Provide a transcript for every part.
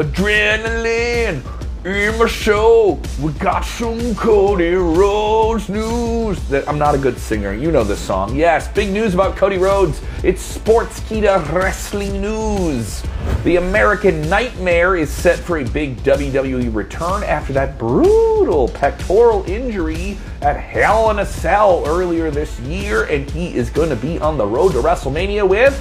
Adrenaline in my show. We got some Cody Rhodes news. That I'm not a good singer. You know this song. Yes, big news about Cody Rhodes. It's Sports Sportskeeda Wrestling News. The American Nightmare is set for a big WWE return after that brutal pectoral injury at Hell in a Cell earlier this year, and he is going to be on the road to WrestleMania with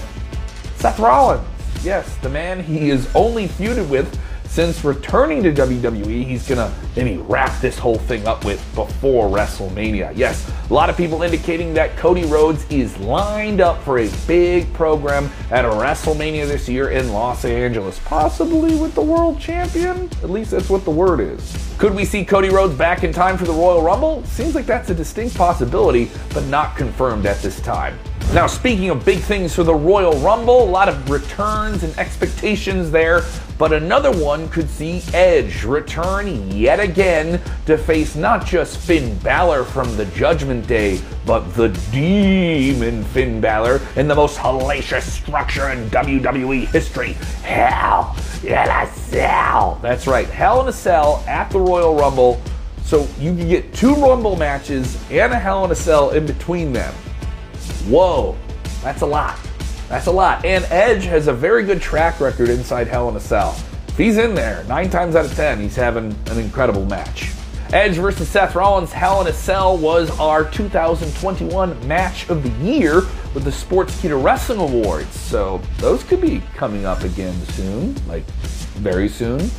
Seth Rollins. Yes, the man he is only feuded with since returning to WWE, he's gonna maybe wrap this whole thing up with before WrestleMania. Yes, a lot of people indicating that Cody Rhodes is lined up for a big program at WrestleMania this year in Los Angeles, possibly with the world champion. At least that's what the word is. Could we see Cody Rhodes back in time for the Royal Rumble? Seems like that's a distinct possibility, but not confirmed at this time. Now, speaking of big things for the Royal Rumble, a lot of returns and expectations there, but another one could see Edge return yet again to face not just Finn Balor from the Judgment Day, but the demon Finn Balor in the most hellacious structure in WWE history Hell in a Cell. That's right, Hell in a Cell at the Royal Rumble. So you can get two Rumble matches and a Hell in a Cell in between them. Whoa, that's a lot. That's a lot. And Edge has a very good track record inside Hell in a Cell. If he's in there, nine times out of ten, he's having an incredible match. Edge versus Seth Rollins Hell in a Cell was our 2021 match of the year with the Sportskeeda Wrestling Awards. So those could be coming up again soon, like very soon.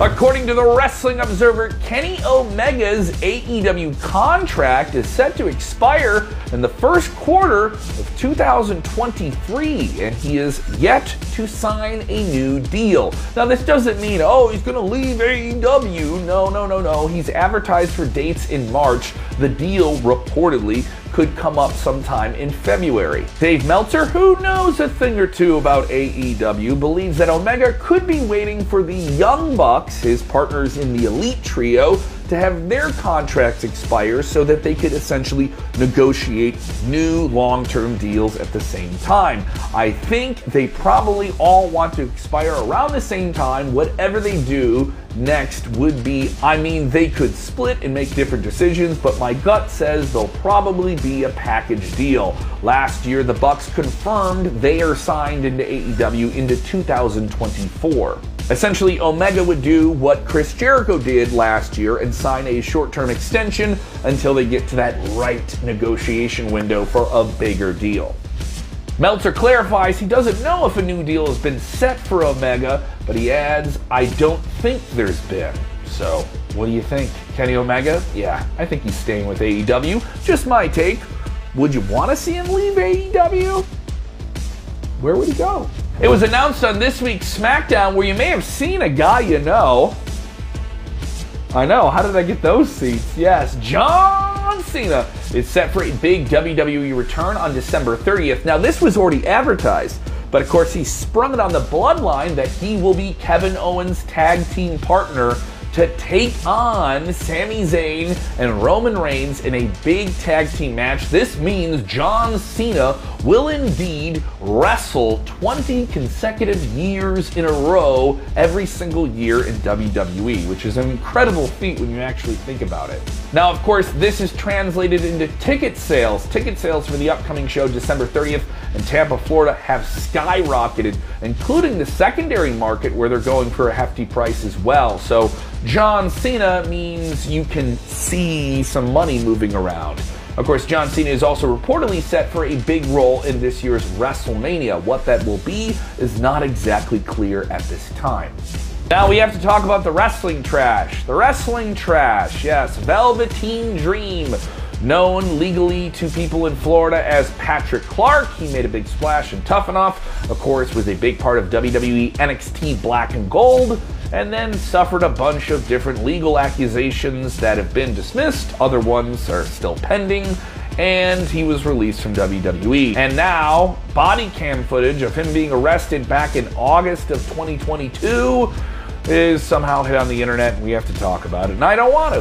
According to the Wrestling Observer, Kenny Omega's AEW contract is set to expire in the first quarter of 2023, and he is yet to sign a new deal. Now, this doesn't mean, oh, he's going to leave AEW. No, no, no, no. He's advertised for dates in March. The deal reportedly could come up sometime in February. Dave Meltzer, who knows a thing or two about AEW, believes that Omega could be waiting for the Young Bucks, his partners in the Elite Trio, to have their contracts expire so that they could essentially negotiate new long term deals at the same time. I think they probably all want to expire around the same time. Whatever they do next would be, I mean, they could split and make different decisions, but my gut says they'll probably be a package deal. Last year, the Bucks confirmed they are signed into AEW into 2024. Essentially, Omega would do what Chris Jericho did last year and sign a short term extension until they get to that right negotiation window for a bigger deal. Meltzer clarifies he doesn't know if a new deal has been set for Omega, but he adds, I don't think there's been. So, what do you think? Kenny Omega? Yeah, I think he's staying with AEW. Just my take. Would you want to see him leave AEW? Where would he go? It was announced on this week's SmackDown where you may have seen a guy you know. I know, how did I get those seats? Yes, John Cena is set for a big WWE return on December 30th. Now, this was already advertised, but of course, he sprung it on the bloodline that he will be Kevin Owens' tag team partner to take on Sami Zayn and Roman Reigns in a big tag team match. This means John Cena will indeed wrestle 20 consecutive years in a row every single year in WWE, which is an incredible feat when you actually think about it. Now, of course, this is translated into ticket sales. Ticket sales for the upcoming show, December 30th in Tampa, Florida, have skyrocketed, including the secondary market where they're going for a hefty price as well. So, John Cena means you can see some money moving around. Of course, John Cena is also reportedly set for a big role in this year's WrestleMania. What that will be is not exactly clear at this time. Now we have to talk about the wrestling trash. The wrestling trash, yes, Velveteen Dream known legally to people in Florida as Patrick Clark. He made a big splash in Tough Enough, of course, was a big part of WWE NXT Black and Gold, and then suffered a bunch of different legal accusations that have been dismissed. Other ones are still pending. And he was released from WWE. And now, body cam footage of him being arrested back in August of 2022 is somehow hit on the internet, and we have to talk about it. And I don't want to.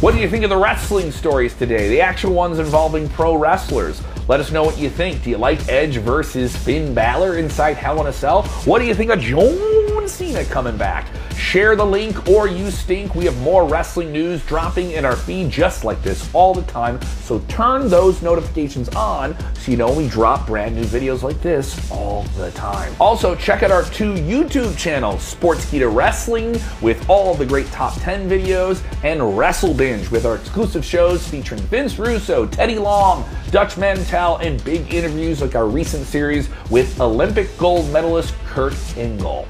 What do you think of the wrestling stories today? The actual ones involving pro wrestlers. Let us know what you think. Do you like Edge versus Finn Balor inside Hell in a Cell? What do you think of John Cena coming back. Share the link or you stink. We have more wrestling news dropping in our feed just like this all the time. So turn those notifications on so you know we drop brand new videos like this all the time. Also, check out our two YouTube channels Sports Sportskeeda Wrestling with all the great top 10 videos, and Wrestle Binge with our exclusive shows featuring Vince Russo, Teddy Long, Dutch Mantell, and big interviews like our recent series with Olympic gold medalist Kurt Angle.